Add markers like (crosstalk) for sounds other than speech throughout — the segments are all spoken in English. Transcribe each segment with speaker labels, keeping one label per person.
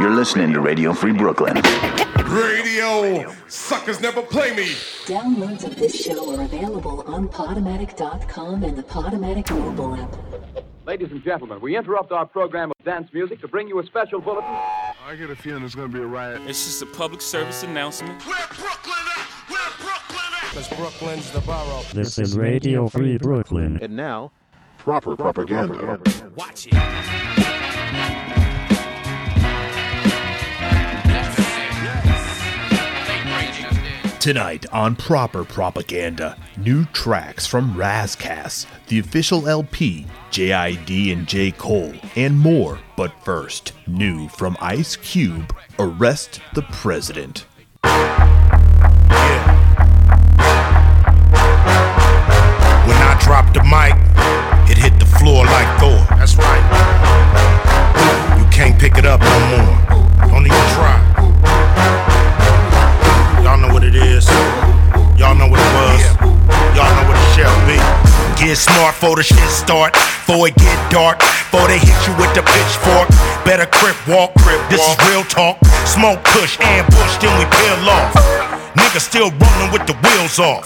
Speaker 1: You're listening to Radio Free Brooklyn.
Speaker 2: Radio suckers never play me.
Speaker 3: Downloads of this show are available on Podomatic.com and the Podomatic mobile app.
Speaker 4: Ladies and gentlemen, we interrupt our program of dance music to bring you a special bulletin.
Speaker 2: I get a feeling there's gonna be a riot.
Speaker 5: It's just a public service announcement.
Speaker 2: Where Brooklyn at? Where Brooklyn at?
Speaker 6: Because Brooklyn's the borough.
Speaker 7: This is Radio Free Brooklyn.
Speaker 8: And now,
Speaker 2: Proper propaganda.
Speaker 5: Watch it.
Speaker 9: Tonight on Proper Propaganda, new tracks from Ras Kass, the official LP, JID and J. Cole, and more. But first, new from Ice Cube, Arrest the President.
Speaker 6: When I dropped the mic, it hit the floor like Thor. That's right. You can't pick it up no more. Don't even try. Y'all know what it is. Y'all know what it was. Y'all know what it shall be. Get smart for the shit start. Before it get dark. Before they hit you with the pitchfork. Better crip walk. Crip this is real talk. Smoke push, ambush, then we peel off. Niggas still rolling with the wheels off.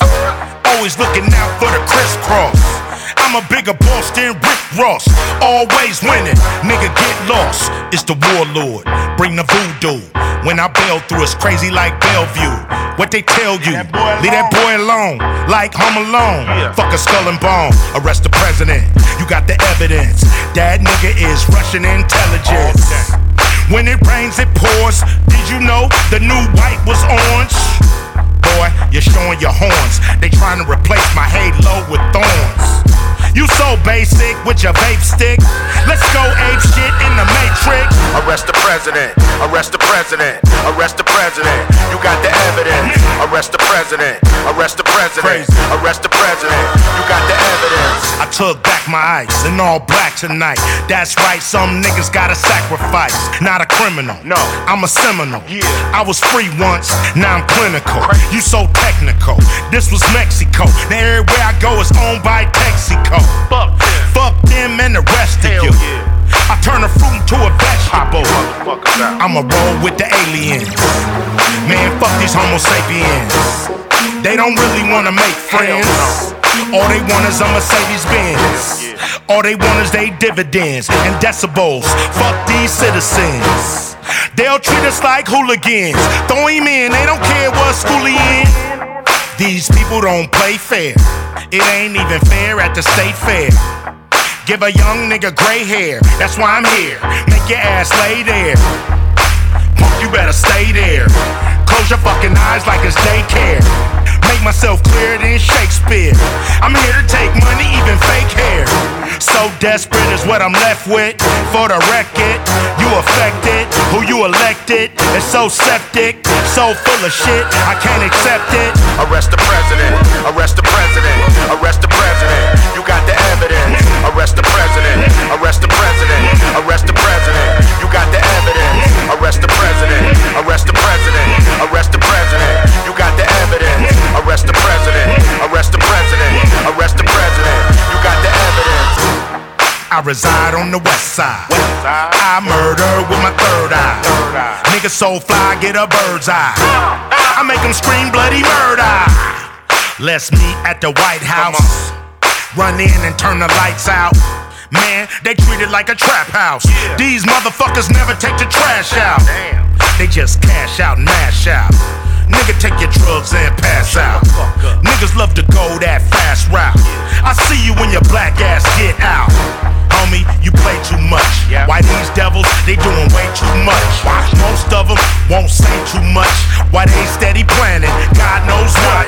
Speaker 6: Always looking out for the crisscross. I'm a bigger boss than Rick Ross. Always winning. Nigga get lost. It's the warlord. Bring the voodoo. When I bail through, it's crazy like Bellevue. What they tell you? Leave that boy alone. Like Home Alone. Fuck a skull and bone. Arrest the president. You got the evidence. That nigga is Russian intelligence. Oh, when it rains, it pours. Did you know the new white was orange? Boy, you're showing your horns. President. Arrest the president. Arrest the president. You got the evidence. Arrest the president. Arrest the president. Arrest the president. You got the evidence. I took back my ice in all black tonight. That's right, some niggas gotta sacrifice. Not a criminal. No, I'm a Seminole. Yeah. I was free once, now I'm clinical. You so technical. This was Mexico. Now everywhere I go is owned by Texaco. Fuck them. Fuck them and the rest of you. I turn a fruit into a vegetable. I'ma roll with the aliens. Man, fuck these Homo sapiens. They don't really wanna make friends. All they want is a Mercedes Benz. All they want is they dividends and decibels. Fuck these citizens. They'll treat us like hooligans. Throw him in, they don't care what school he in. These people don't play fair. It ain't even fair at the state fair. Give a young nigga gray hair. That's why I'm here. Make your ass lay there. Punk, you better stay there. Close your fucking eyes like it's daycare. Make myself clearer than Shakespeare. I'm here to take money, even fake hair. So desperate is what I'm left with. For the record, you affected. Who you elected is so septic, so full of shit. I can't accept it. Arrest the president. Arrest the president. Arrest the president. You got the evidence. Arrest the president. Arrest the president. Arrest the president. You got the evidence. Arrest the president. Arrest the president. Arrest the president. You got the evidence. Arrest the president. Arrest the president. Arrest the president. You got the evidence. I reside on the west side. West side. I murder with my third eye. Nigga so fly, get a bird's eye. I make them scream bloody murder. Let's meet at the White House. Run in and turn the lights out. Man, they treat it like a trap house. These motherfuckers never take the trash out. They just cash out and mash out. Nigga, take your drugs and pass out. Niggas love to go that fast route. I see you when your black ass get out. Homie, you play too much. Why these devils, they doing way too much. Why Most of them won't say too much. Why they steady planning, God knows what.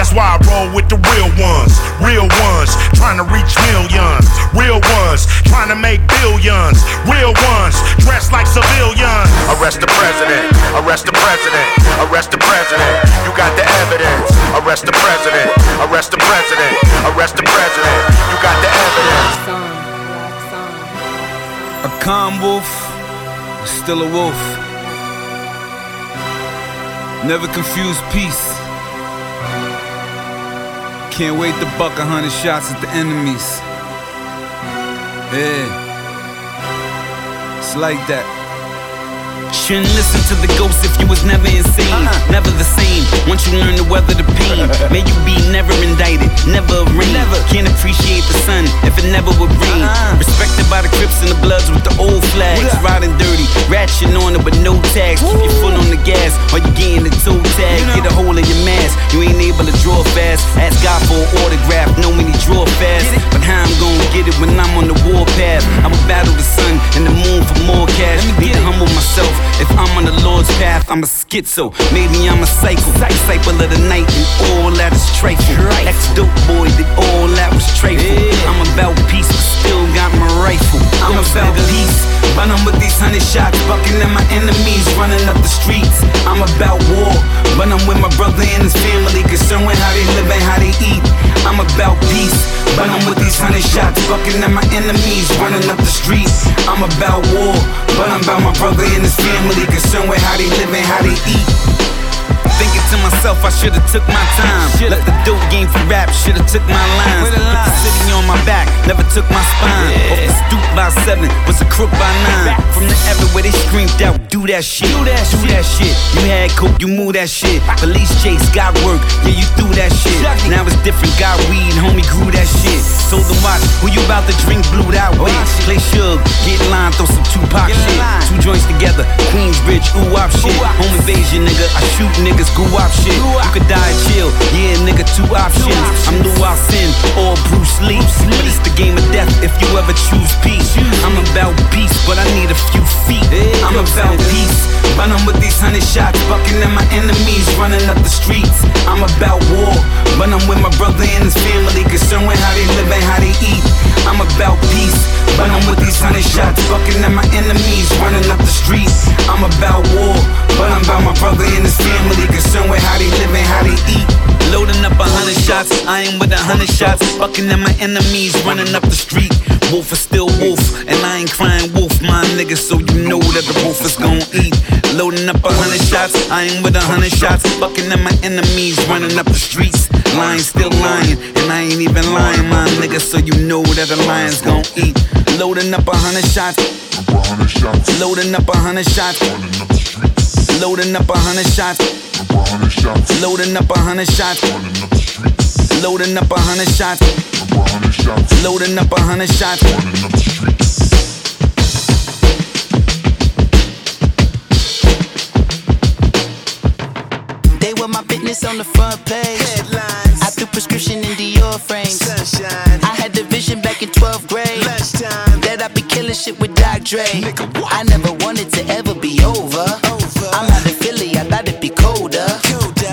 Speaker 6: That's why I roll with the real ones. Real ones, trying to reach millions. Real ones, trying to make billions. Real ones, dressed like civilians. Arrest the president. Arrest the president. Arrest the president. You got the evidence. Arrest the president. Arrest the president. Arrest the president. You got the evidence.
Speaker 10: A calm wolf, is still a wolf. Never confuse peace. Can't wait to buck a hundred shots at the enemies. Yeah. It's like that. Shouldn't listen to the ghost if you was never insane. Uh-huh. Never the same. Once you learn to weather the pain, may you be never indicted, never rain. Never. Can't appreciate the sun if it never would rain. Uh-huh. Respected by the Crips and the Bloods with the old flags. Riding dirty, ratchet on it with no tags. Keep your foot on the gas while you getting the toe tag. Get a hole in your mask. You ain't able to draw fast. Ask God for an autograph. Know when he draw fast. But how I'm gonna get it when I'm on the war path? I will battle the sun and the moon for more cash. Need to humble myself. If I'm on the Lord's path, I'm a schizo. Maybe I'm a psycho. Disciple of the night, and all that is trifle. Ex dope boy, did all that was trifle. I'm about peace, still got my rifle. I'm about peace, but I'm with these hundred shots, bucking at my enemies, running up the streets. I'm about war, but I'm with my brother and his family, concerned with how they live and how they eat. I'm about peace, but I'm with these hundred shots, bucking at my enemies, running up the streets. I'm about war, but I'm about my brother and his family, concerned with how they live and how they eat. Thinking to myself, I should've took my time. Left the dope game for rap, should've took my lines. Put the city on my back, never took my spine. Off the stoop by seven, was a crook by nine. From the everywhere they screamed out, do that shit, do that, do that shit. You had coke, you move that shit. Police chase, got work, yeah you threw that shit. Now it's different, got weed, homie grew that shit. Told the watch, who you about to drink blue that way? Play Suge, get line, throw some Tupac shit. Two joints together, Queensbridge, ooh wop shit. Home invasion, nigga, I shoot niggas go up shit. You could die chill, yeah, nigga, two options. I'm Lou Sin or Bruce Lee. But it's the game of death if you ever choose peace. I'm about peace, but I need a few feet. I'm about peace, but I'm with these hundred shots, bucking at my enemies, running up the streets. I'm about war, but I'm with my brother and his family, concerned with how they live and how they eat. I'm about peace, but I'm with these hundred shots, bucking at my enemies, running up the streets. I'm about war, but I'm about my brother and his family, concerned with how they live and how they eat. Loading up a hundred shots, I ain't with a hundred shots. Fucking at my enemies, running up the street. Wolf is still wolf, and I ain't crying wolf, my nigga, so you know that the wolf is gon' eat. Loading up a hundred shots, I ain't with a hundred shots. Fucking at my enemies, running up the streets. Lying, still lying, and I ain't even lying, my nigga, so you know that the lion's gon' eat. Loading up a hundred shots. Loading up a hundred shots. Loading up a hundred shots. Loading up a hundred shots. Loading up a hundred shots. Loading up a hundred shots.
Speaker 8: They were my business on the front page. Headlines. I threw prescription in Dior frames. Sunshine. I had the vision back in 12th grade. Lunchtime. That I'd be killing shit with Doc Dre. I never wanted to ever be over. I'm out in Philly, I thought it'd be colder.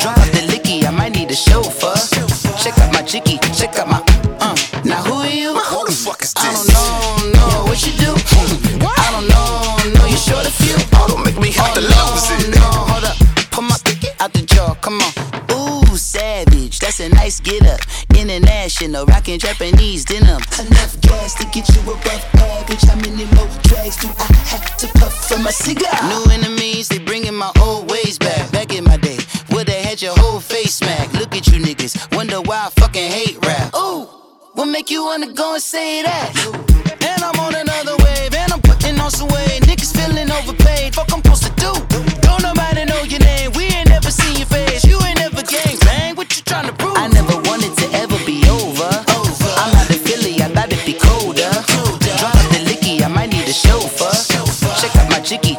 Speaker 8: Drunk off the licky, I might need a chauffeur. Check out my chicky, check out my. Uh. Now who are you? Who the fuck is this? I don't know, know what you do. What? I don't know, know you short a few. Oh, don't make me have to lose it. No, hold up, pull my out the jar, come on. That's a nice get up. International, rockin' Japanese denim. Enough gas to get you above average. How many more drags do I have to puff for my cigar? New enemies, they bringing my old ways back. Back in my day, would have had your whole face smack. Look at you niggas, wonder why I fucking hate rap. Ooh, what make you wanna go and say that? And I'm on another wave, and I'm putting on some weight. Niggas feeling overpaid, fuck I'm supposed to do. Don't nobody know your name, we ain't never seen your face. Check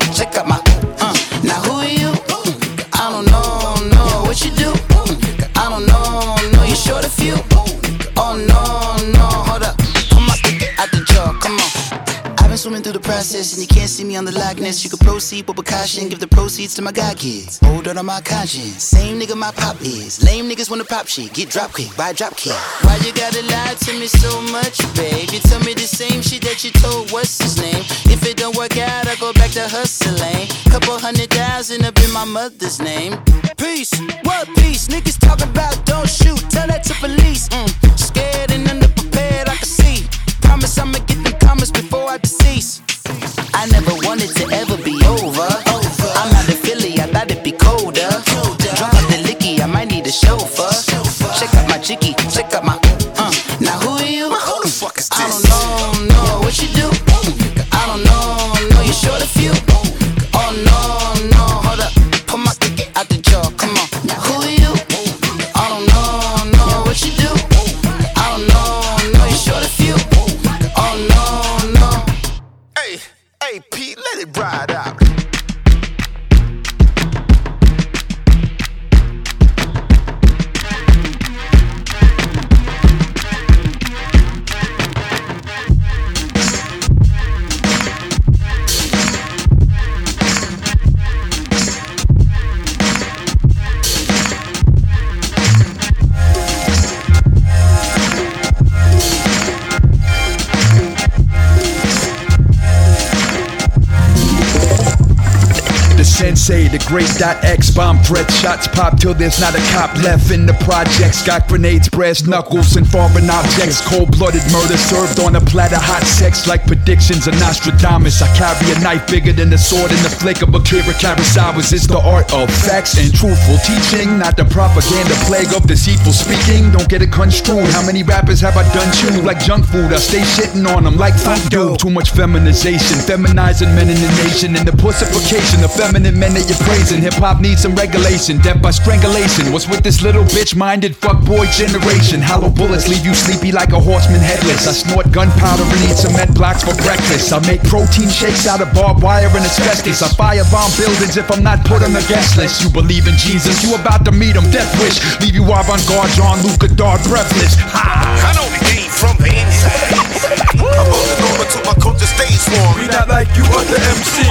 Speaker 8: swimming through the process, and you can't see me on the Loch Ness. You can proceed with precaution, give the proceeds to my god kids. Hold on to my conscience. Same nigga my pop is. Lame niggas wanna pop shit, get drop quick, buy drop kick. Why you gotta lie to me so much, babe? You tell me the same shit that you told what's his name. If it don't work out, I go back to hustling. Couple hundred thousand up in my mother's name. Peace, what peace? Niggas talking about don't shoot, tell that to police. Mm. Scared and underprepared, I can see. Promise I'ma get I never wanted to ever be over. I'm out of Philly, I thought it'd be colder. Drop the licky, I might need a chauffeur.
Speaker 11: Dot X bomb threat shots pop till there's not a cop left in the projects. Got grenades, brass knuckles, and foreign objects. Cold blooded murder served on a platter, hot sex like predictions of Nostradamus. I carry a knife bigger than the sword in the flick of a Akira Kurosawa's. It's the art of facts and truthful teaching, not the propaganda plague of deceitful speaking. Don't get it construed. How many rappers have I done chew like junk food? I stay shitting on them like funk do. Too much feminization, feminizing men in the nation, and the pussification of feminine men that you're praising. Hip hop needs some regulation, death by strangulation. What's with this little bitch minded fuckboy generation? Hollow bullets leave you sleepy like a horseman headless. I snort gunpowder and eat cement blocks for breakfast. I make protein shakes out of barbed wire and asbestos. I firebomb buildings if I'm not put on the guest list. You believe in Jesus, you about to meet him. Death wish, leave you avant garde, Jean-Luc Godard breathless.
Speaker 12: I know the game from the inside. I'm holding over to my culture stage swarm.
Speaker 11: We not like you other MC.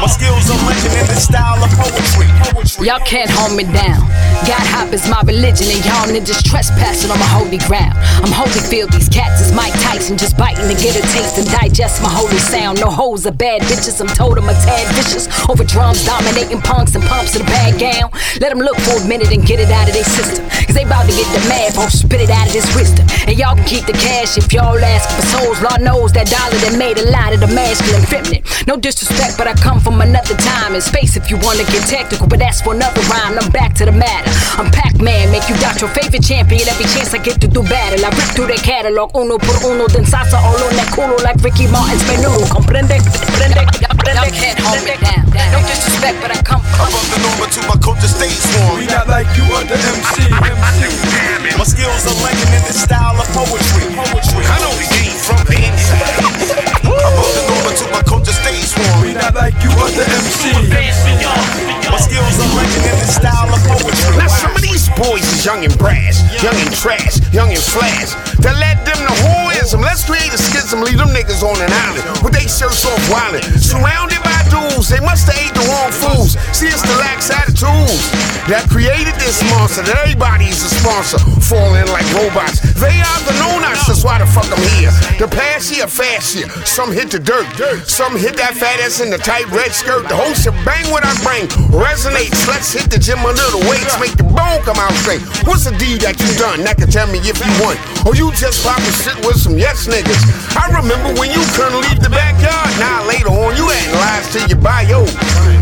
Speaker 12: My skills are legend in the style of poetry. poetry.
Speaker 13: Y'all can't hold me down. God hop is my religion, and y'all niggas trespassing on my holy ground. I'm Holyfield, these cats is Mike Tyson, just biting to get a taste and digest my holy sound. No hoes or bad bitches, I'm told I'm a tad vicious. Over drums, dominating punks and pumps in a bad gown. Let them look for a minute and get it out of their system. Cause they about to get the mad, folks spit it out of this wisdom. And y'all can keep the cash if y'all ask for souls. Lord knows that dollar that made a lot of the masculine feminine. No disrespect, but I come from another time and space if you wanna get technical. But that's for another rhyme. I'm back to the matter. I'm Pac-Man, make you doubt your favorite champion every chance I get to do battle. I rip through their catalog, uno por uno, then salsa all on that culo like Ricky Martin's menudo. Comprende? Comprende? Y'all can't hold me down. No disrespect, but I come from.
Speaker 12: Above the norm to my culture stage swarm.
Speaker 11: We not like you other MC. I do hear me.
Speaker 12: My skills are legend in the style of poetry. poetry. I know
Speaker 11: not like you.
Speaker 12: My skills are in the style of poetry.
Speaker 14: Now some of these boys is young and brash, young and trash, young and flash. To let them know who is them. Let's create leave them niggas on an island with they shirts off wildin'. Surrounded by dudes, they must have ate the wrong foods. See, it's the lax attitudes that created this monster. That everybody's a sponsor, falling like robots. They are the no-nuts, that's why the fuck I'm here. The past year, fast year. Some hit the dirt, some hit that fat ass in the tight red skirt. The whole shit bang what I bring resonates. Let's hit the gym under the weights, make the bone come out straight. What's the deed that you done? That can tell me if you won. Or you just poppin' shit with some yes niggas. I remember when you couldn't leave the backyard. Now later on, you adding lies to your bio.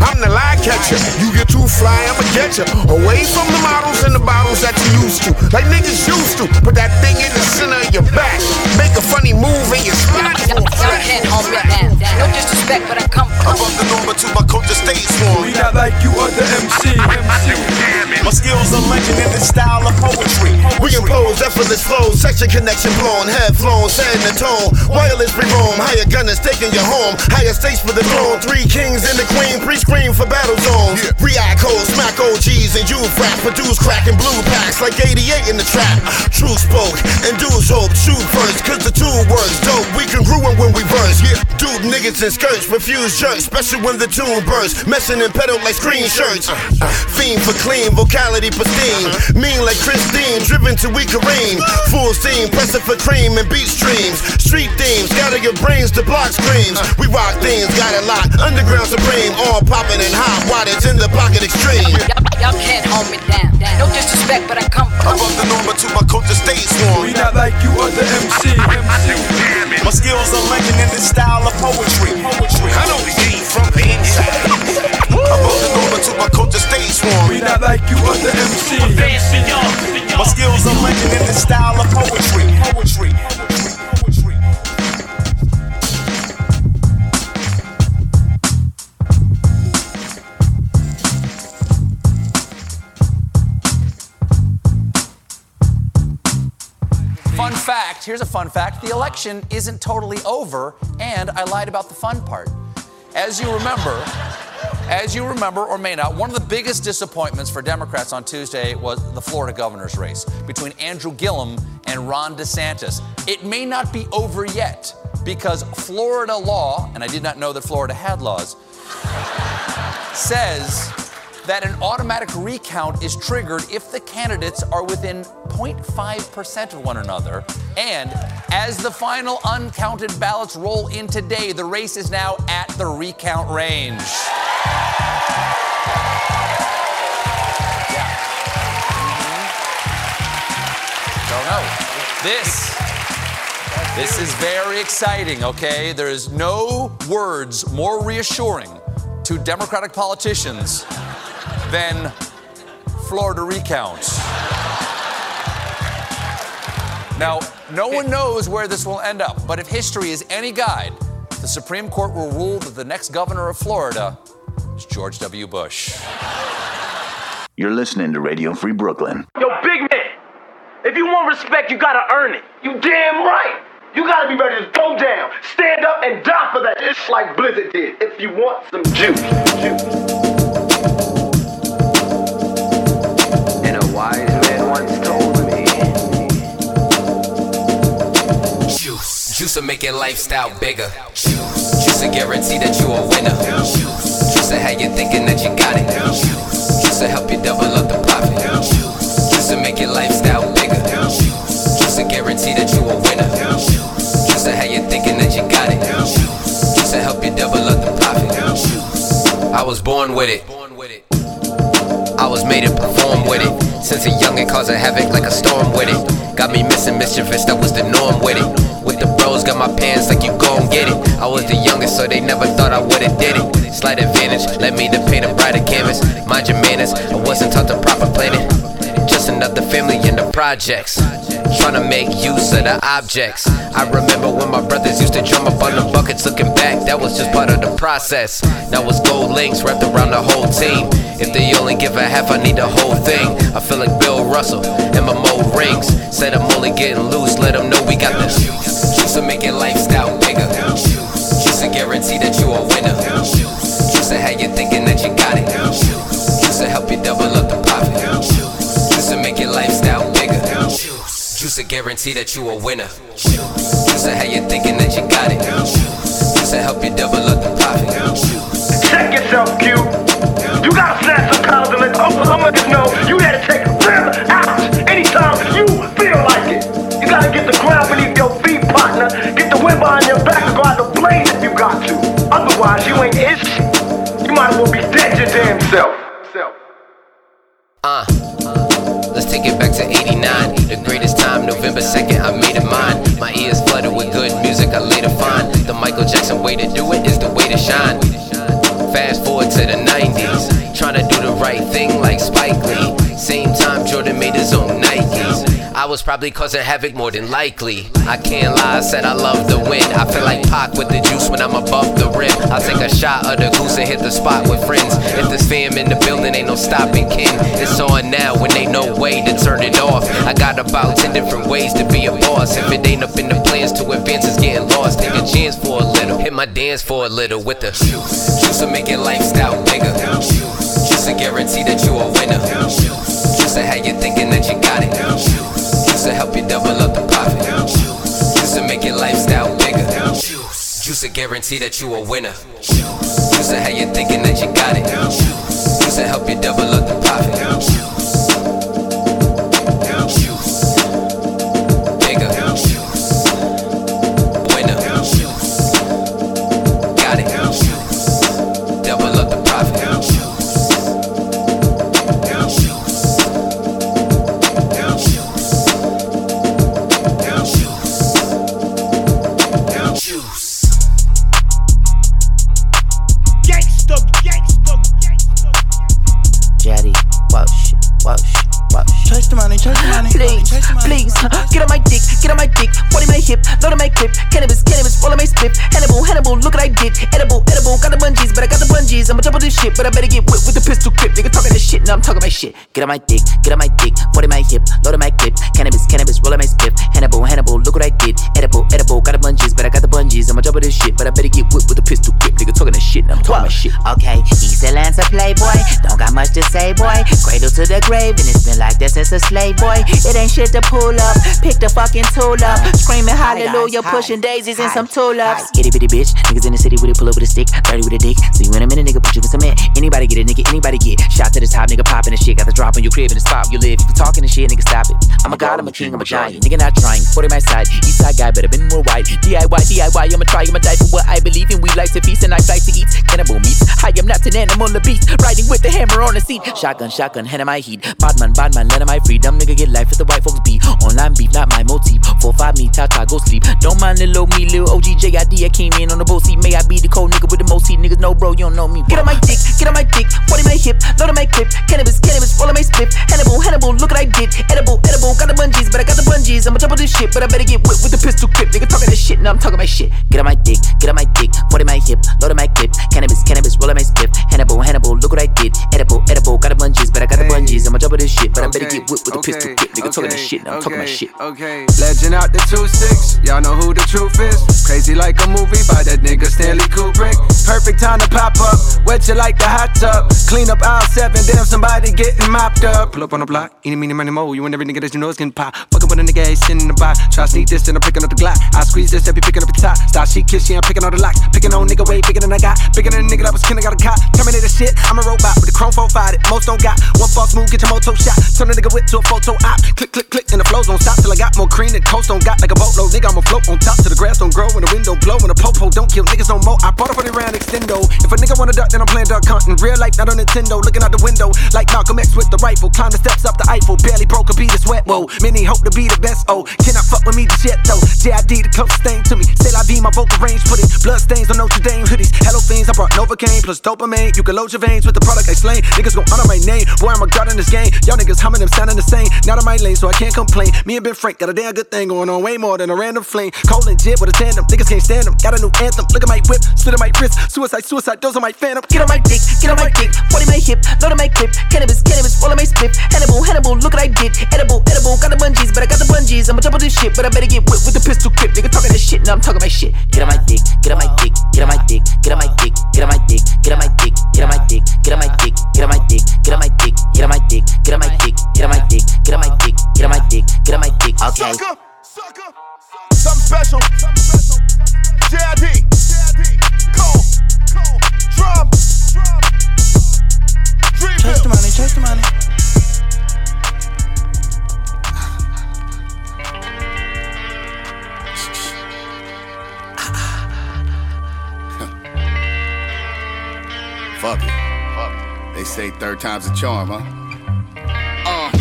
Speaker 14: I'm the lie catcher. You get too fly, I'ma get you. Away from the models and the bottles that you used to. Like niggas used to. Put that thing in the center of your back. Make a funny move and you splat.
Speaker 13: Y'all can't hold me down. No disrespect, but I come from.
Speaker 12: Above the norm to my culture stage swarm.
Speaker 11: We not like you other MC.
Speaker 12: My are legend in the style of poetry.
Speaker 14: We impose effortless flows, section connection blown, head flown, setting the tone. Wireless free roam, higher gunners taking you home. Higher stakes for the throne, three kings and the queen, pre-screen for battle zones. React codes, smack OGs and you frap, produce crack and blue packs like 88 in the trap. True spoke, and dudes hope, shoot first, cause the two words dope. We congruent when we verse. Dude niggas in skirts, refuse jerks, especially when the tune bursts. Messing in pedal like screen shirts. Uh, uh. Fiend for clean, vocality pristine. Mean like Christine, driven to we Kareem. Full steam, pressing for cream and beat streams. Street themes, scatter your brains to block screams. We rock things, got it locked. Underground supreme, all popping and hot. Wattage in the pocket extreme.
Speaker 13: Y'all can't hold me down. No disrespect, but I come from.
Speaker 12: Above the norm to my culture stage swarm.
Speaker 11: We not like you other MC.
Speaker 12: My skills are legend in the style of poetry. poetry. I know the game from the inside.
Speaker 15: Election isn't totally over, and I lied about the fun part. as you remember, as you remember or may not, one of the biggest disappointments for Democrats on Tuesday was the Florida governor's race between Andrew Gillum and Ron DeSantis. It may not be over yet because Florida law, and I did not know that Florida had laws, says that an automatic recount is triggered if the candidates are within 0.5% of one another. And as the final uncounted ballots roll in today, the race is now at the recount range. Don't know. This this is very exciting, okay? There is no words more reassuring to Democratic politicians than Florida recounts. Now, no one knows where this will end up, but if history is any guide, the Supreme Court will rule that the next governor of Florida is George W. Bush.
Speaker 1: You're listening to Radio Free Brooklyn.
Speaker 16: Yo, big man, if you want respect, you gotta earn it. You damn right. You gotta be ready to go down, stand up, and die for that. It's like Blizzard did. If you want some juice. juice.
Speaker 17: Juice. Juice will make your lifestyle bigger. Juice. Juice will guarantee that you a winner. Juice. Juice will have you thinking that you got it. Juice. Juice will help you double up the profit. Juice. Juice will make your lifestyle bigger. Juice Juice will guarantee that you a winner. Juice Juice will have you thinking that you got it. Juice Juice will help you double up the profit. Juice. I was born with it. I was made to perform with it. Since a youngin' causing havoc like a storm with it. Got me missing mischievous, that was the norm with it. With the bros, got my pants like you gon' get it. I was the youngest, so they never thought I would've did it. Slight advantage, led me to paint a brighter canvas. Mind your manners, I wasn't taught the proper planning. Just another family and the projects. Trying to make use of the objects. I remember when my brothers used to drum up on the buckets. Looking back, that was just part of the process. Now it's gold links wrapped around the whole team. If they only give a half, I need the whole thing. I feel like Bill Russell and my mold rings. Said I'm only getting loose, let them know we got the juice. Will make your lifestyle bigger. Juice will guarantee that you a winner. Juice will have you thinking Juice guarantee that you a winner. Juice will have you thinking that you got it. Juice will help you double up the profit.
Speaker 16: Check yourself, Q. You gotta snap some pounds and let Oklahoma niggas know you there to take them out anytime you feel like it. You gotta get the ground beneath your feet, partner. Get the wind behind your back and go out the blaze if you got to. Otherwise, you ain't it. You might as well be dead your damn self. self.
Speaker 17: Uh, let's take it back to 89. The greatest time, November 2nd, I made it mine. My ears flooded with good music, I later find. The Michael Jackson way to do it is the way to shine. Fast forward to the 90s, trying to do the right thing like Spike Lee. Same was probably causing havoc more than likely. I can't lie, I said I love the win. I feel like Pac with the juice when I'm above the rim. I'll take a shot of the goose and hit the spot with friends. If there's fam in the building, ain't no stopping kin. It's on now when ain't no way to turn it off. I got about 10 different ways to be a boss. If it ain't up in the plans to advance, it's getting lost. Take a chance for a little, hit my dance for a little with the juice. Juice will make your lifestyle bigger. Juice will guarantee that you a winner. Juice will have you thinking that you got it. Juice will help you double up the profit. Juice will make your lifestyle bigger. Juice will guarantee that you a winner. Juice will have you thinking that you got it. Juice will help you double up the profit.
Speaker 18: I'm talking my shit.
Speaker 8: Get on my dick, get on my dick, foot in my hip, load on my clip. Cannabis, cannabis, roll on my split. Hannibal, Hannibal, look what I did. Edible, edible, got the bungees, but I got the bungees. I'ma double this shit, but I better get whipped with a pistol grip. Nigga talking shit, I'm talking shit.
Speaker 19: Okay, East Atlanta's a playboy. Don't got much to say, boy. Cradle to the grave, and it's been like that since a slave boy. It ain't shit to pull up. Pick the fucking tool up. Screaming hallelujah, pushing daisies and some tulips.
Speaker 8: Itty bitty bitch, niggas in the city with it, pull up with a stick, dirty with a dick. See you in a minute, nigga, put you in cement. Anybody get it, nigga, anybody get. Shot to the top, nigga, popping the shit. Got the drop on your crib in the spot you live. If you talking the shit, nigga, stop it. I'm a god, I'm a king, I'm a giant. Nigga, not trying. In my side, east side guy, better been more white. DIY, DIY, I'ma try, I'ma die for what I believe in. We like to feast and I like to eat cannibal meats. I am not an animal, a beast. Riding with the hammer on the seat. Shotgun, shotgun, hand in my heat. Badman, badman, let my freedom. Nigga, get life with the white folks be. Online beef, not my motif. Four, five, me, ta, go sleep. Don't mind the little me, little OG, JID. I came in on the boat seat. May I be the cold nigga with the most heat. Niggas know, bro, you don't know me.
Speaker 18: Get on my dick, get on my dick, foot in my hip, load on my clip. Cannabis, cannabis, roll on my split. Hannibal, Hannibal, look what I did. Edible, edible, got the bungees, but I got the bungees. I'ma double this shit, but I better get whipped with the pistol grip. Nigga talking this shit, now I'm talking my shit.
Speaker 8: Get on my dick, get on my dick, foot in my hip, load on my clip. Cannabis, cannabis, roll on my split. Hannibal, Hannibal, look what I did. Edible, edible, got the bungees, but I got the bungees. I'ma double this shit, but I better get whipped with the pistol grip. Nigga talking this shit, now I'm talking my shit.
Speaker 20: Okay, legend out the 2-6, y'all know who the truth is. Crazy like a movie by that nigga Stanley Kubrick. Perfect time to pop up, wet you like the hot tub. Clean up aisle 7, damn somebody getting mopped up. Pull up on the block, eeny, meeny, money, mo. You and every nigga that you know is getting pop. Fucking with a nigga, ain't sitting in the box. Try sneak this, then I'm picking up the Glock. I squeeze this, then be picking up the top. Start she kiss, she, I'm picking all the locks. Picking on nigga way bigger than I got. Bigger than a nigga that was kin, I got a cop. Terminator shit, I'm a robot with the chrome 4 fired. Most don't got. One false move, get your moto shot. Turn a nigga whip to a photo op. Click, click, click, and the flows don't stop till I got more cream than coast don't got like a boatload. Nigga, I'ma float on top till the grass don't grow and the wind don't blow and the popo don't kill niggas no more. I bought it for the round extendo. If a nigga wanna duck, then I'm playing duck hunting. Real life, not on Nintendo. Looking out the window like Malcolm X with the rifle. Climb the steps up the Eiffel. Barely broke a beat of sweat. Whoa, many hope to be the best. Oh, cannot fuck with me the shit though. JID the closest thing to me. Say I be my vocal range. Put it blood stains on Notre Dame hoodies. Hello I brought Novocaine plus dopamine. You can load your veins with the product I slain. Niggas gon' honor my name. Boy, I'm a god in this game. Y'all niggas humming them sounding the same. Not in my lane, so I can't complain. Me and Ben Frank got a damn good thing going on. Way more than a random flame. Cole and JID with a tandem. Niggas can't stand them. Got a new anthem. Look at my whip. Split at my wrist. Suicide, suicide. Those are my phantom.
Speaker 18: Get on my dick, get on my dick, foot in my hip, load on my clip. Cannabis, cannabis, roll on my split. Hannibal, Hannibal, look what I did. Edible, edible, got the bungees, but I got the bungees. I'ma double this shit, but I better get whipped with the pistol grip. Nigga talking this shit, now I'm talking my shit.
Speaker 8: Get on my dick, get on my dick, get on my dick, get on my dick, get on my dick, get on my dick, get on my dick, get on my dick, get on my dick, get on my dick, get on my dick, get on my dick, get on my dick, get on my dick, get on my dick, get on my dick. Okay.
Speaker 21: Sucker, sucker, Something special. JID. Cole. Drum.
Speaker 18: Chase the money, chase the money.
Speaker 22: Fuck it. They say third time's a charm, huh? Uh.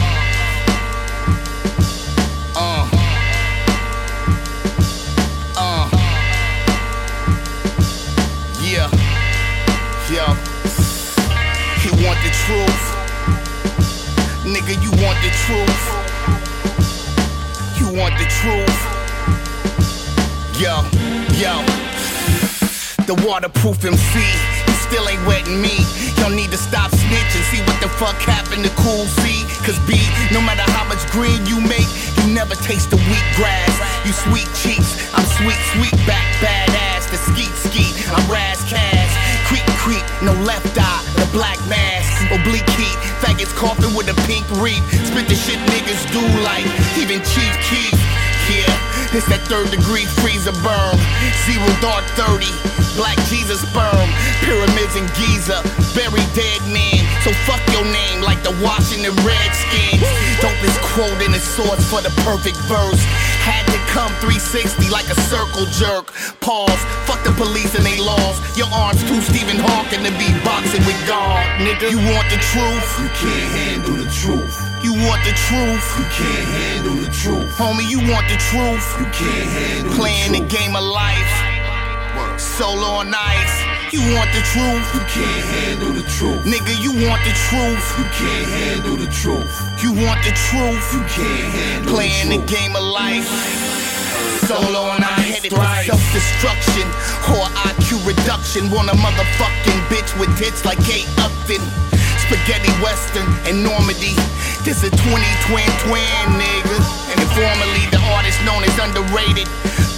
Speaker 22: Uh. Uh. Yeah. Yo. You want the truth? Nigga, you want the truth? You want the truth? Yo, yo. The waterproof MC, still ain't wetting me. Y'all need to stop snitching, see what the fuck happened to Cool C. Cause B, no matter how much green you make, you never taste the wheat grass. You sweet cheeks, I'm sweet, sweet back, badass. The skeet skeet, I'm Ras Kass. Creep, creep, no left eye, the black mask. Oblique heat, faggots coughing with a pink reef. Spit the shit niggas do like, even Chief. Yeah, it's that third degree freezer burn. Zero dark 30, black Jesus sperm. Pyramids in Giza, very dead men. So fuck your name like the Washington Redskins. Dopest quote in the source for the perfect verse. Had to come 360 like a circle jerk. Pause, fuck the police and they laws. Your arms too Stephen Hawking to be boxing with God, nigga. You want the truth? You can't handle the truth. You want the truth? You can't handle the truth. Homie, you want the truth? You can't handle Playing the, game of life. Solo on ice. You want the truth? You can't handle the truth. Nigga, you want the truth? You can't handle the truth. You want the truth? You can't handle Playing the, the game of life. Solo and I headed for self-destruction or IQ reduction. Want a motherfucking bitch with tits like Kate Upton. Spaghetti Western and Normandy. This a 20 twin twin nigga. And informally the artist known as underrated.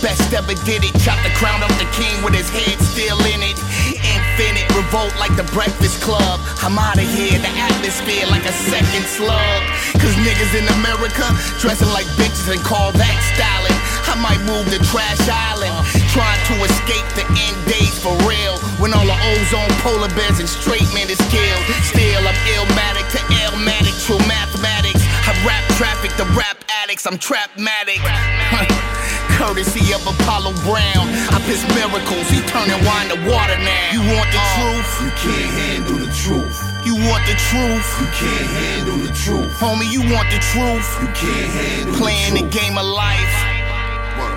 Speaker 22: Best ever did it. Chop the crown off the king with his head still in it. Infinite revolt like the Breakfast Club. I'm out of here. The atmosphere like a second slug. Cause niggas in America dressing like bitches and call that styling. I might move to Trash Island. Trying to escape the end days for real. When all the ozone polar bears and straight men is killed. Still, I'm illmatic to illmatic, true mathematics. I rap traffic to rap addicts. I'm trapmatic. Courtesy of Apollo Brown. I piss miracles. He turning wine to water now. You want the uh, truth? You can't handle the truth. You want the truth? You can't handle the truth. Homie, you want the truth? You can't handle Playing the, truth. Playing the game of life.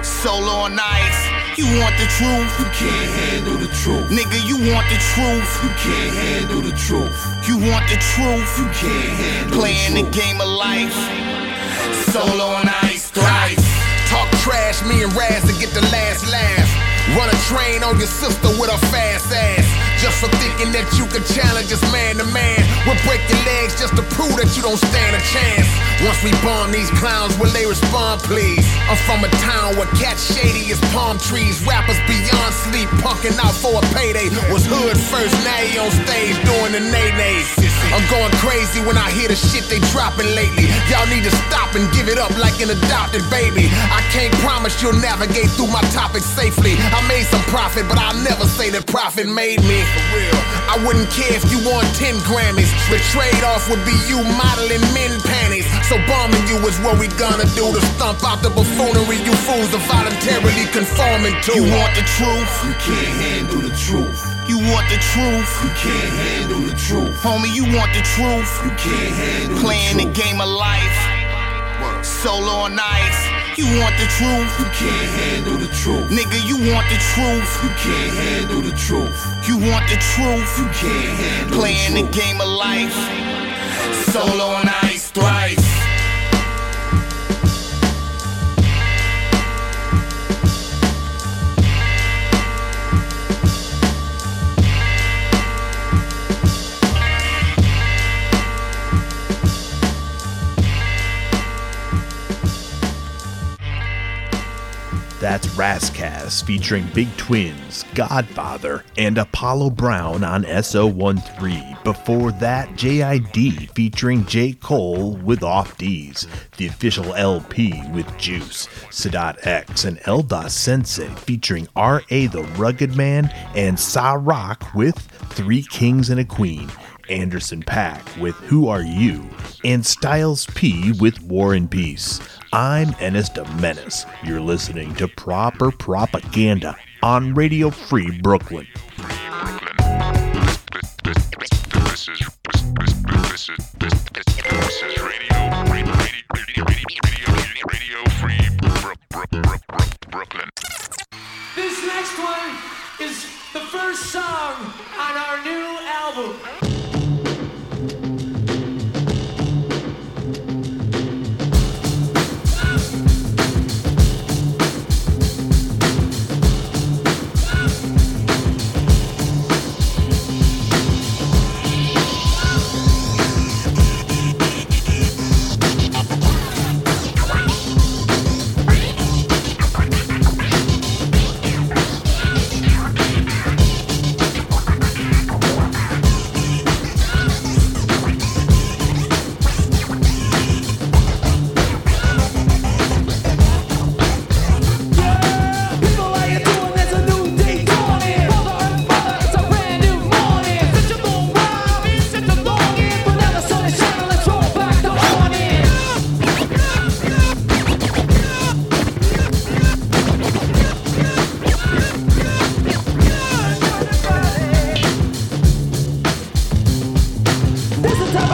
Speaker 22: Solo on ice. You want the truth? You can't handle the truth. Nigga, you want the truth? You can't handle the truth. You want the truth? You can't handle Playing the, truth. the game of life. Solo on ice thrice.
Speaker 21: Talk trash, me and Ras to get the last laugh. Run a train on your sister with a fast ass. Just for thinking that you can challenge us man to man. We'll break your legs just to prove that you don't stand a chance. Once we bomb these clowns, will they respond, please? I'm from a town where cats shady as palm trees. Rappers beyond sleep, punking out for a payday. Was hood first, now he on stage doing the nay-nays. I'm going crazy when I hear the shit they dropping lately. Y'all need to stop and give it up like an adopted baby. I can't promise you'll navigate through my topics safely. I made some profit, but I'll never say that profit made me. I wouldn't care if you won 10 Grammys. The trade off would be you modeling men panties. So bombing you is what we gonna do to stomp out the buffoonery you fools are voluntarily conforming to.
Speaker 22: You want the truth? You can't handle the truth. You want the truth? You can't handle the truth. Homie, you want the truth? You can't handle Playing the, truth. the game of life. Solo on ice. You want the truth? You can't handle the truth. Nigga, you want the truth? You can't handle the truth. You want the truth? You can't handle Playing the, the game of life. Solo on ice thrice.
Speaker 9: That's Ras Kass featuring Big Twinz, Godfather, and Apollo Brown on SO13. Before that, JID featuring J. Cole with Off Deez, the official LP with Juice, Sadat X, and El Da Sensei featuring R.A. the Rugged Man, and Sa-Roc with Three Kings and a Queen. Anderson .Paak with Who Are You, and Styles P with War and Peace. I'm Ennis de Menace. You're listening to Proper Propaganda on Radio Free Brooklyn.
Speaker 23: This next one is the first song on our new album.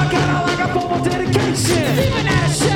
Speaker 23: This is the type of kinda like a formal dedication. Even at a shout,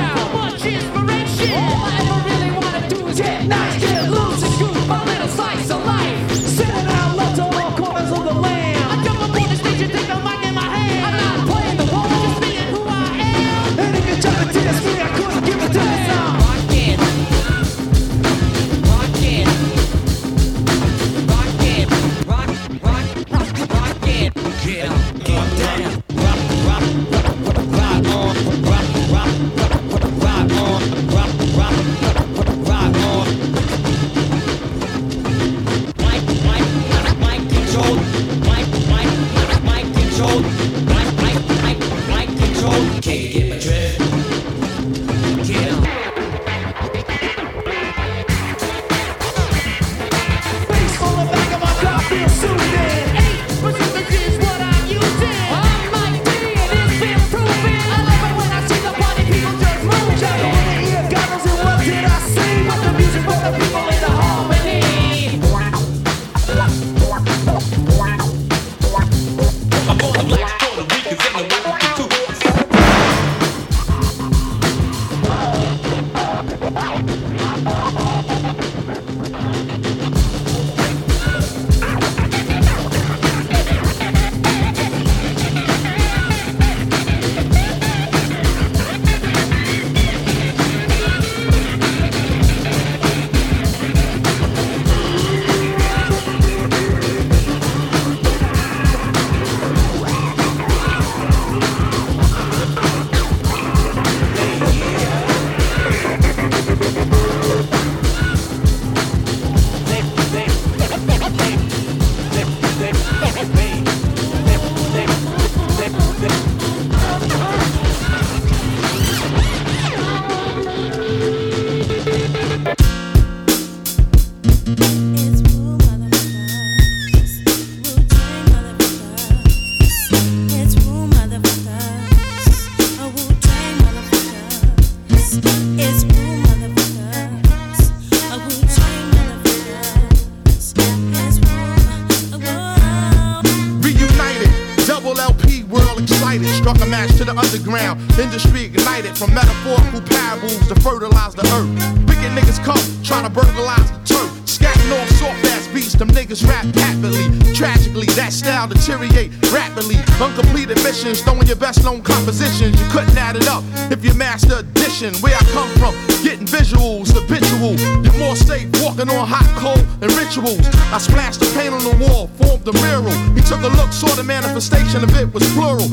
Speaker 21: known compositions. You couldn't add it up if you master addition. Where I come from, getting visuals, habitual. You're more safe walking on hot coal and rituals. I splashed the paint on the wall, formed the mural. He took a look, saw the manifestation of it was plural.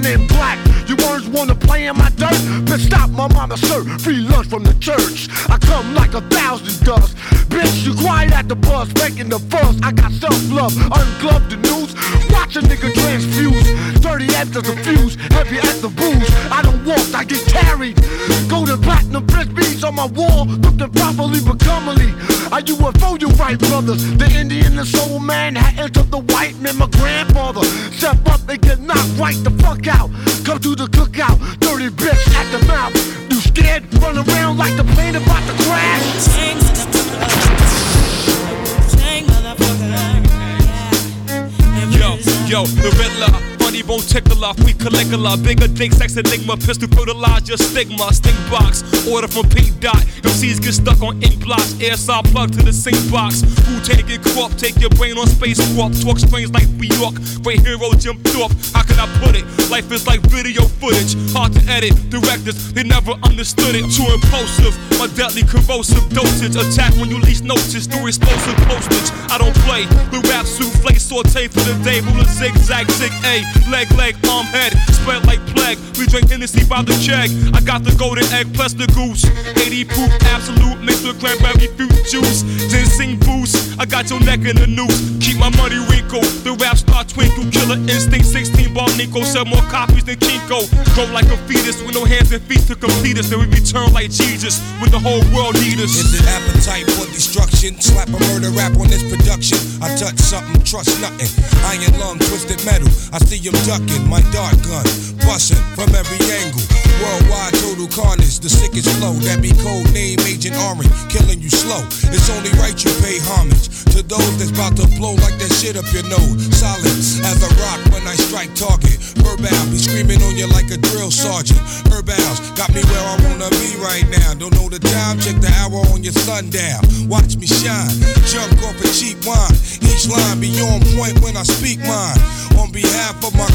Speaker 24: Name Black. You words wanna play in my dirt? Bitch, stop my mama sir. Free lunch from the church. I come like a thousand dust. Bitch, you quiet at the bus, making the fuss. I got self love, ungloved the news. Watch a nigga transfuse. 30 after the fuse, heavy at the booze. I don't walk, I get carried. Golden platinum beads on my wall, looking properly but comely. I UFO you right, brothers. The Indian and soul man had entered the white man, my grandfather. Step up and get knocked right the fuck out. Come to the cookout, dirty bitch at the mouth. You scared? Run around like the plane about to crash.
Speaker 5: Yo, yo, the Riddler. Bone tickler, we Caligula. Bigger dick, sex enigma, pistol fertilize your stigma. Stink box, order from Pink Dot. MCs get stuck on ink blocks. Air saw plug to the sink box. Who take it crop, take your brain on space warp. Talk strange like New York. Great hero Jim Thorpe. How can I put it? Life is like video footage. Hard to edit. Directors, they never understood it. Too impulsive. My deadly corrosive dosage. Attack when you least notice. Through explosive postage. I don't play. The rap souffle saute for the day. Ruler zigzag, zig A. Leg, leg, arm, head. Spread like plague. We drink Hennessy by the check. I got the golden egg plus the goose. 80 proof, absolute mixed with cranberry fruit juice. Ginseng boost. I got your neck in the noose. Keep my money wrinkle. The rap star twinkle. Killer instinct 16 ball Nico. Sell more copies than Kinko. Grow like a fetus with no hands and feet to complete us. Then we return like Jesus when the whole world need us.
Speaker 25: Is it appetite for destruction? Slap a murder rap on this production. I touch something, trust nothing. Iron lung, twisted metal. I see him ducking my dart gun, busting from every angle. Worldwide total carnage, the sickest flow. That be code name Agent Orange, killing you slow. It's only right you pay homage to those that's about to blow like that shit up your nose. Solid as a rock when I strike target. Verbal be screaming on you like a drill sergeant. Herbals got me where I wanna be right now. Don't know the time, check the hour on your sundial. Watch me shine, jump off a cheap wine. Each line be on point when I speak mine. On behalf of my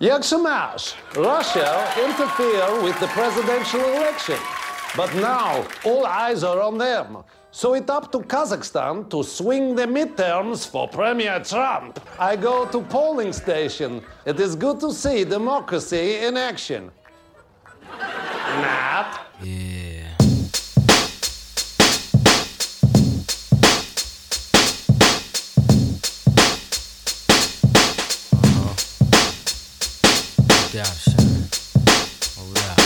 Speaker 26: Jagshemash, Russia interfered with the presidential election. But now all eyes are on them. So it's up to Kazakhstan to swing the midterms for Premier Trump. I go to polling station. It is good to see democracy in action. Not.
Speaker 27: Hold up.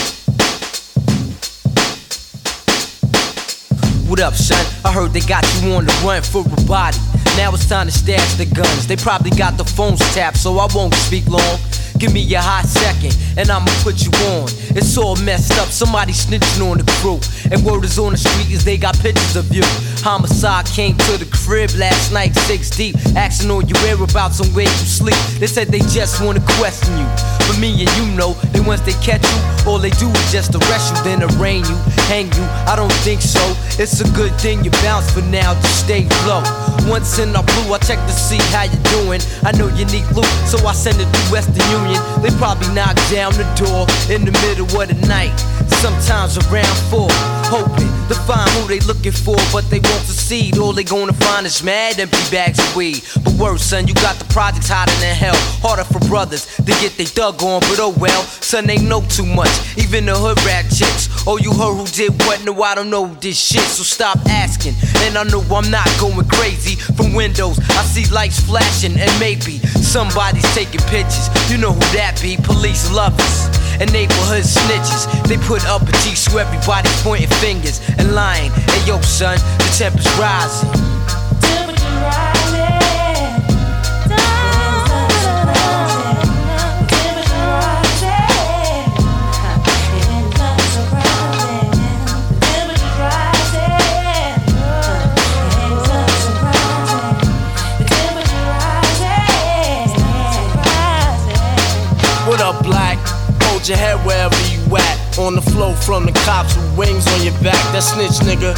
Speaker 28: What up, son? I heard they got you on the run for a body. Now it's time to stash the guns. They probably got the phones tapped, so I won't speak long. Give me a hot second, and I'ma put you on. It's all messed up, somebody snitching on the crew. And word is on the street is they got pictures of you. Homicide came to the crib last night, six deep, asking all your whereabouts and where you sleep. They said they just wanna question you. But me and you know that once they catch you, all they do is just arrest you, then arraign you, hang you. I don't think so. It's a good thing you bounce for now, just stay low. Once in our blue, I check to see how you doing. I know you need loot, so I send it to Western Union. They probably knock down the door in the middle of the night, sometimes around four, hoping to find who they looking for, but they won't succeed. All they gonna find is mad empty bags of weed. But worse, son, you got the projects hotter than hell. Harder for brothers to get they thug on, but oh well, son, they know too much. Even the hood rat chicks. Oh, you heard who did what? No, I don't know this shit, so stop asking. And I know I'm not going crazy. From windows, I see lights flashing, and maybe somebody's taking pictures. You know who that be? Police lovers and neighborhood snitches. They put up a G so everybody's pointing fingers and lying. Hey yo, son, the temperature's rising. Your head wherever you at. On the floor from the cops with wings on your back. That snitch nigga.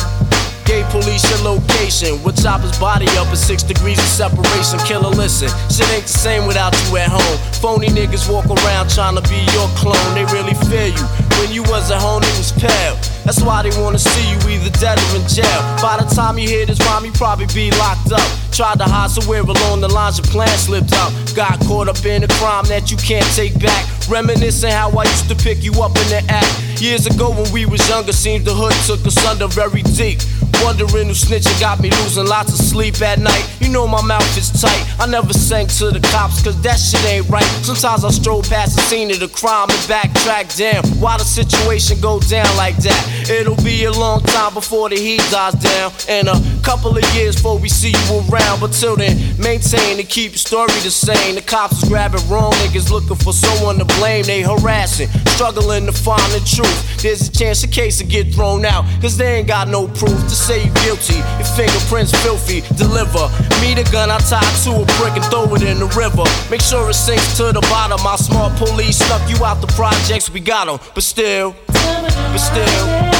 Speaker 28: Gave police your location. With chopper's body up at six degrees of separation. Killer, listen. Shit ain't the same without you at home. Phony niggas walk around trying to be your clone. They really fear you. When you was at home, it was pale. That's why they wanna see you either dead or in jail. By the time you hear this rhyme, you probably be locked up. Tried to hide somewhere along the lines, your plan slipped out. Got caught up in a crime that you can't take back. Reminiscing how I used to pick you up in the act. Years ago when we was younger, seemed the hood took us under very deep. Wondering who snitching got me losing lots of sleep at night. You know my mouth is tight. I never sang to the cops, cause that shit ain't right. Sometimes I stroll past the scene of the crime and backtrack. Damn, why the situation go down like that? It'll be a long time before the heat dies down. And a couple of years before we see you around. But till then, maintain and keep your story the same. The cops is grabbing wrong niggas looking for someone to blame. They harassing, struggling to find the truth. There's a chance the case will get thrown out, cause they ain't got no proof to say you guilty. Your fingerprints filthy, deliver. Me the gun I tied to a brick and throw it in the river. Make sure it sinks to the bottom. My smart police snuck you out the projects, we got 'em. But still, but still,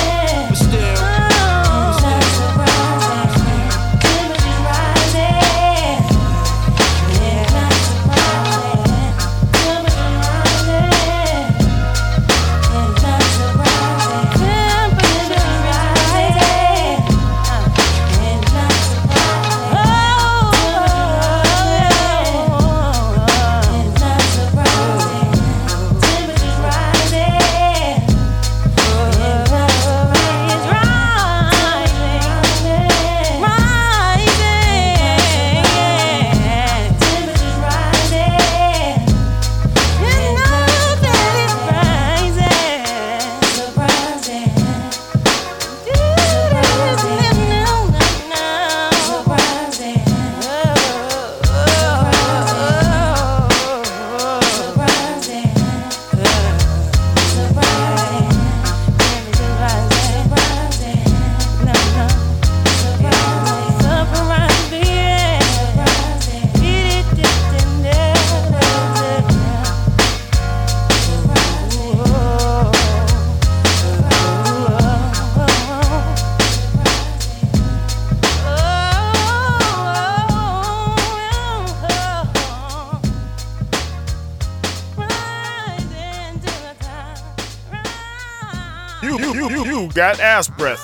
Speaker 29: ass breath.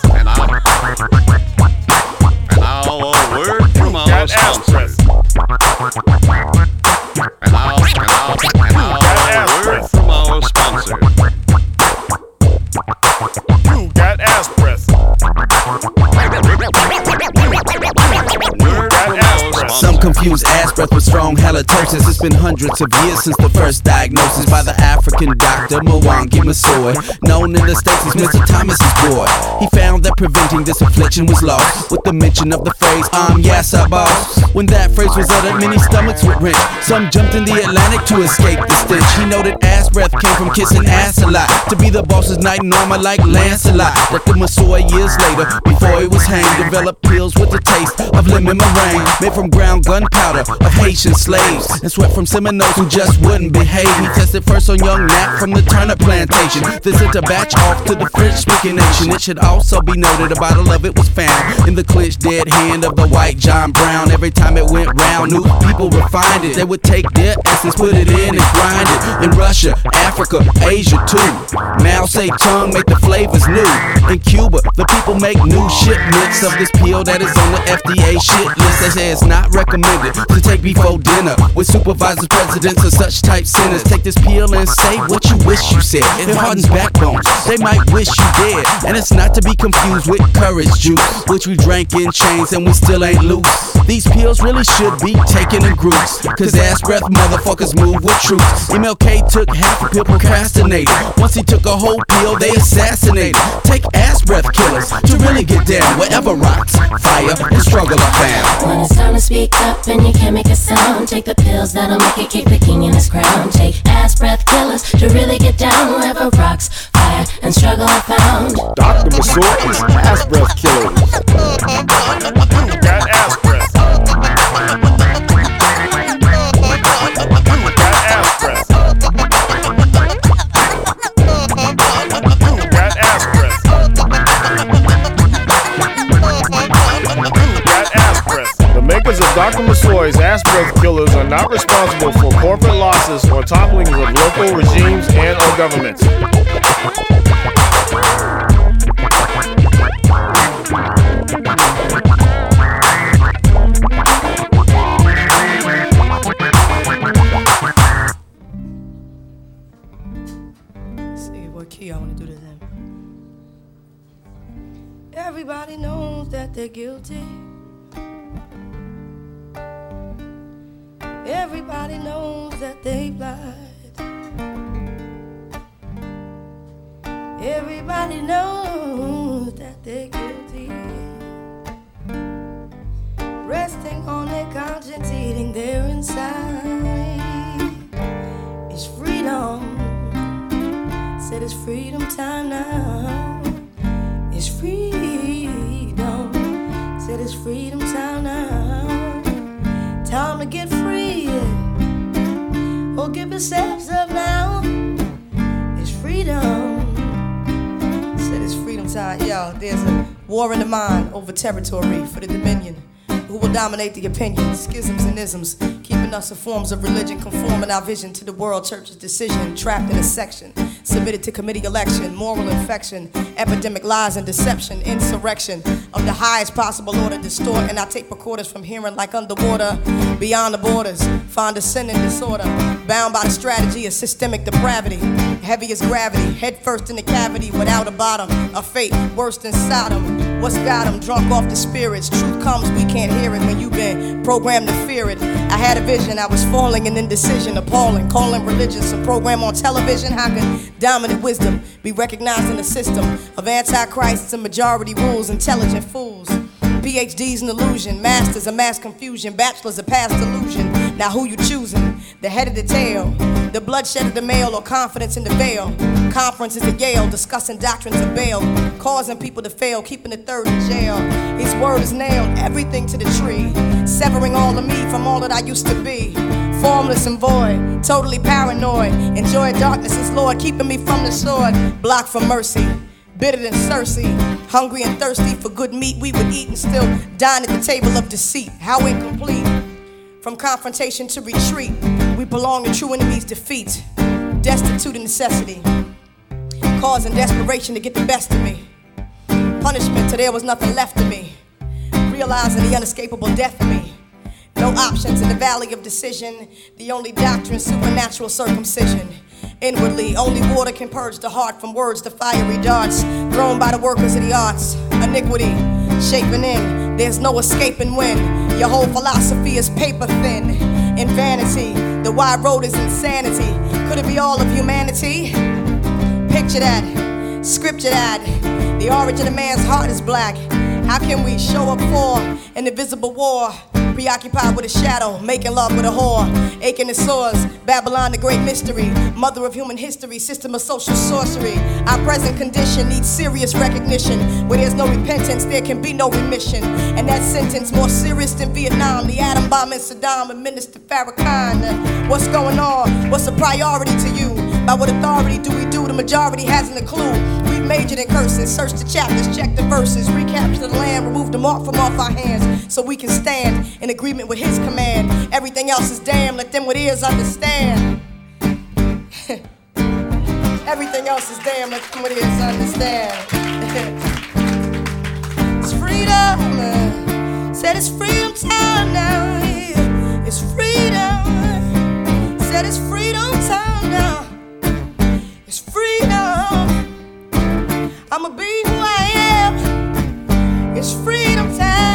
Speaker 10: Been hundreds of years since the first diagnosis by the African doctor Mwangi Masoi, known in the States as Mr. Thomas's boy. He found that preventing this affliction was lost with the mention of the phrase, I'm yes, I boss. When that phrase was uttered, many stomachs would wrench. Some jumped in the Atlantic to escape the stench. He noted ass breath came from kissing ass a lot. To be the boss's night normal like Lancelot. Masoi years later, before he was hanged, developed pills with the taste of lemon meringue. Made from ground gunpowder of Haitian slaves. And sweat from Seminoles who just wouldn't behave. He tested first on young Nat from the turnip plantation. Then sent a batch off to the French speaking nation. It should also be noted a bottle of it was found in the clenched dead hand of the white John Brown. Every time it went round, new people refined it. They would take their essence, put it in and grind it. In Russia, Africa, Asia too. Mao Zedong make the flavors new. In Cuba, the people make new shipments of this pill that is on the FDA shit list. They say it's not recommended to take before dinner with supervisors, presidents, or such type sinners. Take this pill and say what you wish you said. It hardens backbones. They might wish you dead, and it's not to be confused with courage juice, which we drank in chains and we still ain't loose. These pills really should be taken in groups, cause ass breath motherfuckers move with truth. MLK took half a pill, procrastinated. Once he took a whole pill, they assassinated. Take ass breath killers to really get down wherever rocks, fire, and struggle are found.
Speaker 30: When it's time to speak up and you can't make a sound, take the pills that'll make it kick the king in his crown. Take ass breath killers to really get down wherever rocks, fire, and struggle are found.
Speaker 29: Dr. Masor is ass breath killers. You got ass breath. Masoy's ass breath killers are not responsible for corporate losses or topplings of local regimes and or governments.
Speaker 31: Everybody knows that they're guilty. Everybody knows that they lied. Everybody knows that they're guilty. Resting on their conscience, eating their inside. It's freedom. Said it's freedom time now. It's freedom. Said it's freedom time now. Time to get free. Oh, give yourselves up now. It's freedom. Said it's freedom time. Yo, there's a war in the mind over territory for the dominion. Who will dominate the opinions, schisms and isms, us in forms of religion, conforming our vision to the world. Church's decision, trapped in a section, submitted to committee election, moral infection, epidemic lies and deception, insurrection of the highest possible order, distort, and I take recorders from hearing like underwater, beyond the borders, find a sin and disorder, bound by the strategy of systemic depravity, heavy as gravity, head first in the cavity. Without a bottom, a fate. Worse than Sodom. What's got 'em? Drunk off the spirits? Truth comes, we can't hear it. When you've been programmed to fear it. I had a vision, I was falling in indecision, appalling, calling religion some program on television. How can dominant wisdom be recognized in the system of antichrists and majority rules, intelligent fools? PhDs in illusion, masters of mass confusion, bachelors of past delusion. Now who you choosing? The head of the tail, the bloodshed of the male, or confidence in the veil? Conferences at Yale discussing doctrines of bail, causing people to fail, keeping the third in jail. His word is nailed, everything to the tree, severing all of me from all that I used to be. Formless and void, totally paranoid. Enjoy darkness as Lord, keeping me from the sword. Blocked from mercy, bitter than Cersei. Hungry and thirsty for good meat, we would eat and still dine at the table of deceit. How incomplete. From confrontation to retreat, we belong to true enemies' defeat. Destitute of necessity. causing desperation to get the best of me. Punishment till there was nothing left of me. Realizing the unescapable death of me. No options in the valley of decision. The only doctrine, supernatural circumcision. Inwardly, only water can purge the heart from words to fiery darts thrown by the workers of the arts. Iniquity, shaping in, there's no escaping when your whole philosophy is paper thin. In vanity, the wide road is insanity. Could it be all of humanity? Picture that, scripture that. The origin of man's heart is black. How can we show up for an invisible war? Preoccupied with a shadow, making love with a whore. Aching the sores, Babylon the great mystery. Mother of human history, system of social sorcery. Our present condition needs serious recognition. Where there's no repentance, there can be no remission. And that sentence more serious than Vietnam. The atom bomb in Saddam and Minister Farrakhan. What's going on? What's a priority to you? What authority do we do? The majority hasn't a clue. We've majored in cursing, searched the chapters, checked the verses, recaptured the land, removed the mark from off our hands, so we can stand in agreement with His command. Everything else is damn. Let them with ears understand. (laughs) Everything else is damn. Let them with ears understand. (laughs) it's freedom. Said it's freedom time now. It's freedom. Said it's freedom time now. I'ma be who I am. It's freedom time.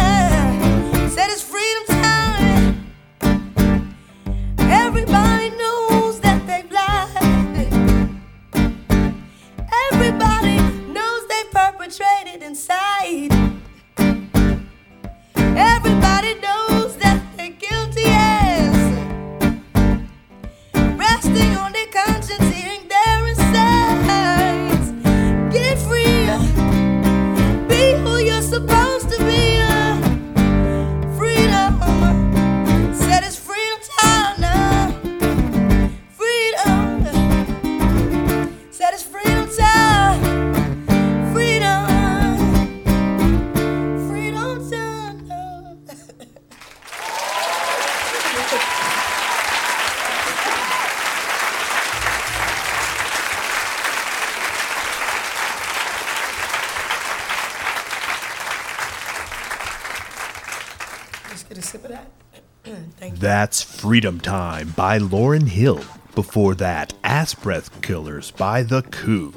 Speaker 9: That's Freedom Time by Lauryn Hill. Before that, Ass Breath Killers by The Coup.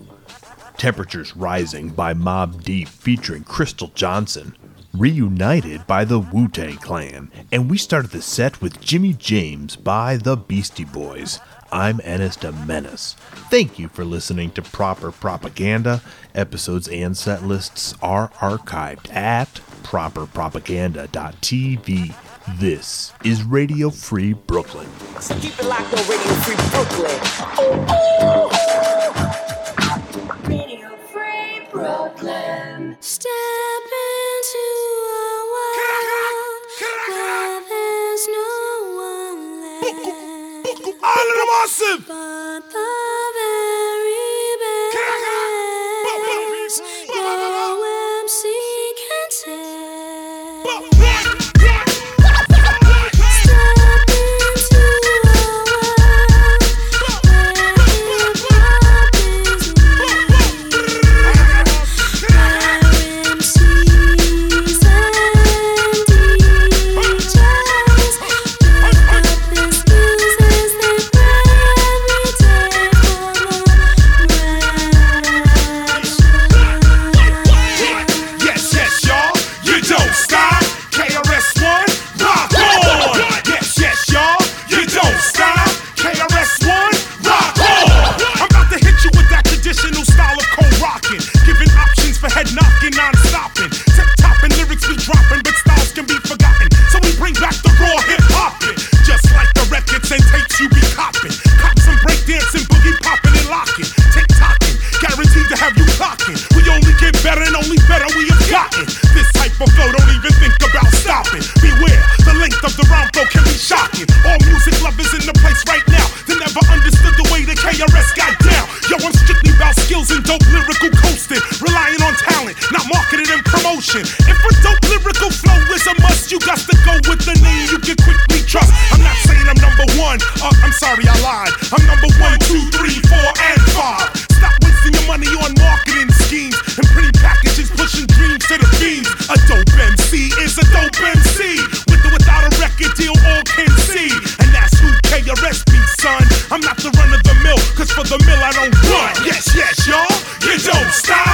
Speaker 9: Temperatures Rising by Mobb Deep featuring Crystal Johnson. Reunited by the Wu Tang Clan. And we started the set with Jimmy James by the Beastie Boys. I'm Ennis de Menace. Thank you for listening to Proper Propaganda. Episodes and set lists are archived at properpropaganda.tv. This is Radio Free Brooklyn.
Speaker 32: So keep it locked on Radio Free Brooklyn. Oh,
Speaker 31: Radio Free Brooklyn.
Speaker 32: Step into a world where there's no one left.
Speaker 6: All of them awesome. Lovers in the place right now. They never understood the way the KRS got down. Yo, I'm strictly about skills and dope lyrical coasting. Relying on talent, not marketing and promotion. If a dope lyrical flow is a must, you got to go with the name you can quickly trust. I'm not saying I'm number one. Uh, I'm sorry, I lied. I'm number one, two, three, four, and five. Stop wasting your money on
Speaker 32: marketing schemes and pretty packages pushing dreams to the fiends. A dope MC is a dope MC. With or without a record deal, all can see your rest son. I'm not the run of the mill, cause for the mill I don't run. Yes, yes, y'all, you don't stop.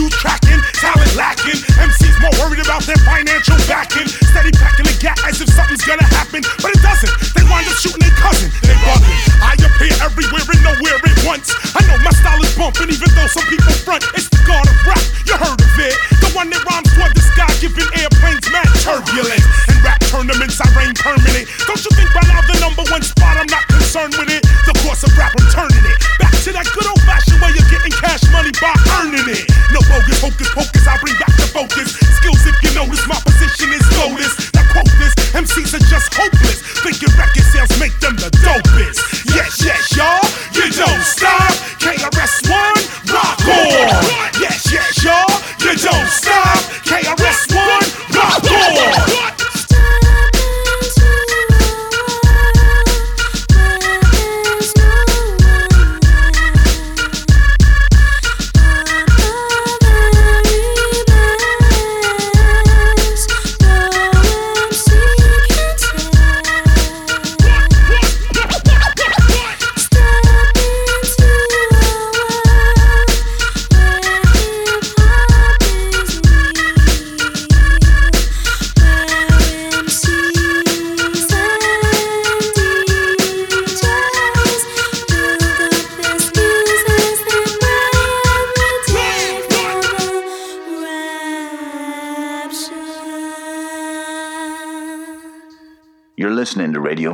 Speaker 32: You tracking. Talent lacking. MCs more worried about their financial backing. Steady packing the gap as if something's gonna happen. But it doesn't. They wind up shooting their cousin. They bugging. I appear everywhere and nowhere at once. I know my style is bumping, even though some people front.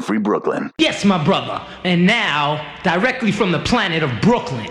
Speaker 33: Free Brooklyn.
Speaker 34: Yes, my brother. And now, directly from the planet of Brooklyn.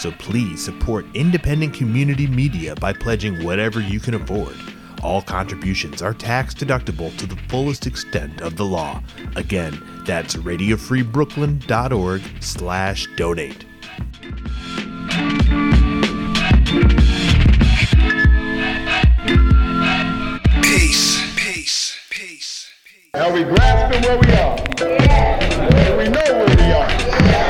Speaker 9: So please support independent community media by pledging whatever you can afford. All contributions are tax deductible to the fullest extent of the law. Again, that's radiofreebrooklyn.org slash donate.
Speaker 24: Peace. Peace. Peace. Are we grasping where we are? Yeah. We know where we are. Turn,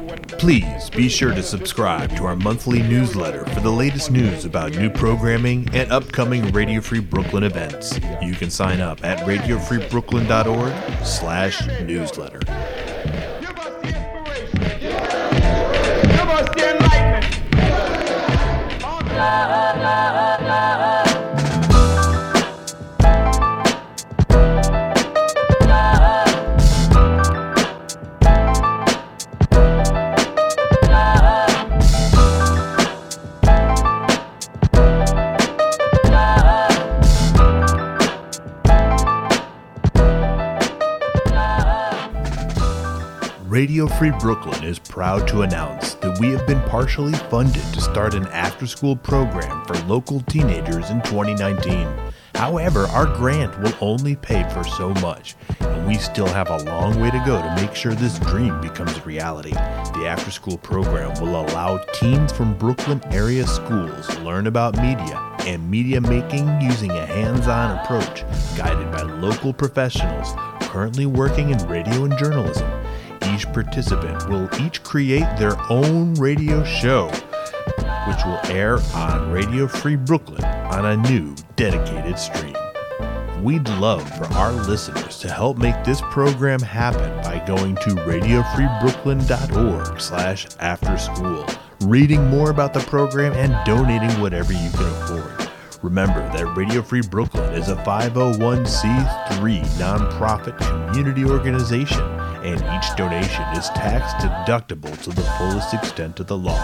Speaker 9: Please be sure to subscribe to our monthly newsletter for the latest news about new programming and upcoming Radio Free Brooklyn events. You can sign up at radiofreebrooklyn.org slash newsletter.
Speaker 24: Give us the enlightenment.
Speaker 9: Free Brooklyn is proud to announce that we have been partially funded to start an after school program for local teenagers in 2019. However, our grant will only pay for so much, and we still have a long way to go to make sure this dream becomes reality. The after school program will allow teens from Brooklyn area schools to learn about media and media making using a hands on approach guided by local professionals currently working in radio and journalism. Each participant will each create their own radio show, which will air on Radio Free Brooklyn on a new dedicated stream. We'd love for our listeners to help make this program happen by going to radiofreebrooklyn.org slash reading more about the program, and donating whatever you can afford. Remember that Radio Free Brooklyn is a 501c3 nonprofit community organization, and each donation is tax deductible to the fullest extent of the law.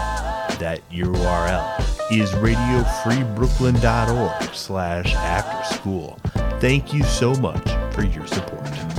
Speaker 9: That URL is radiofreebrooklyn.org slash after school. Thank you so much for your support.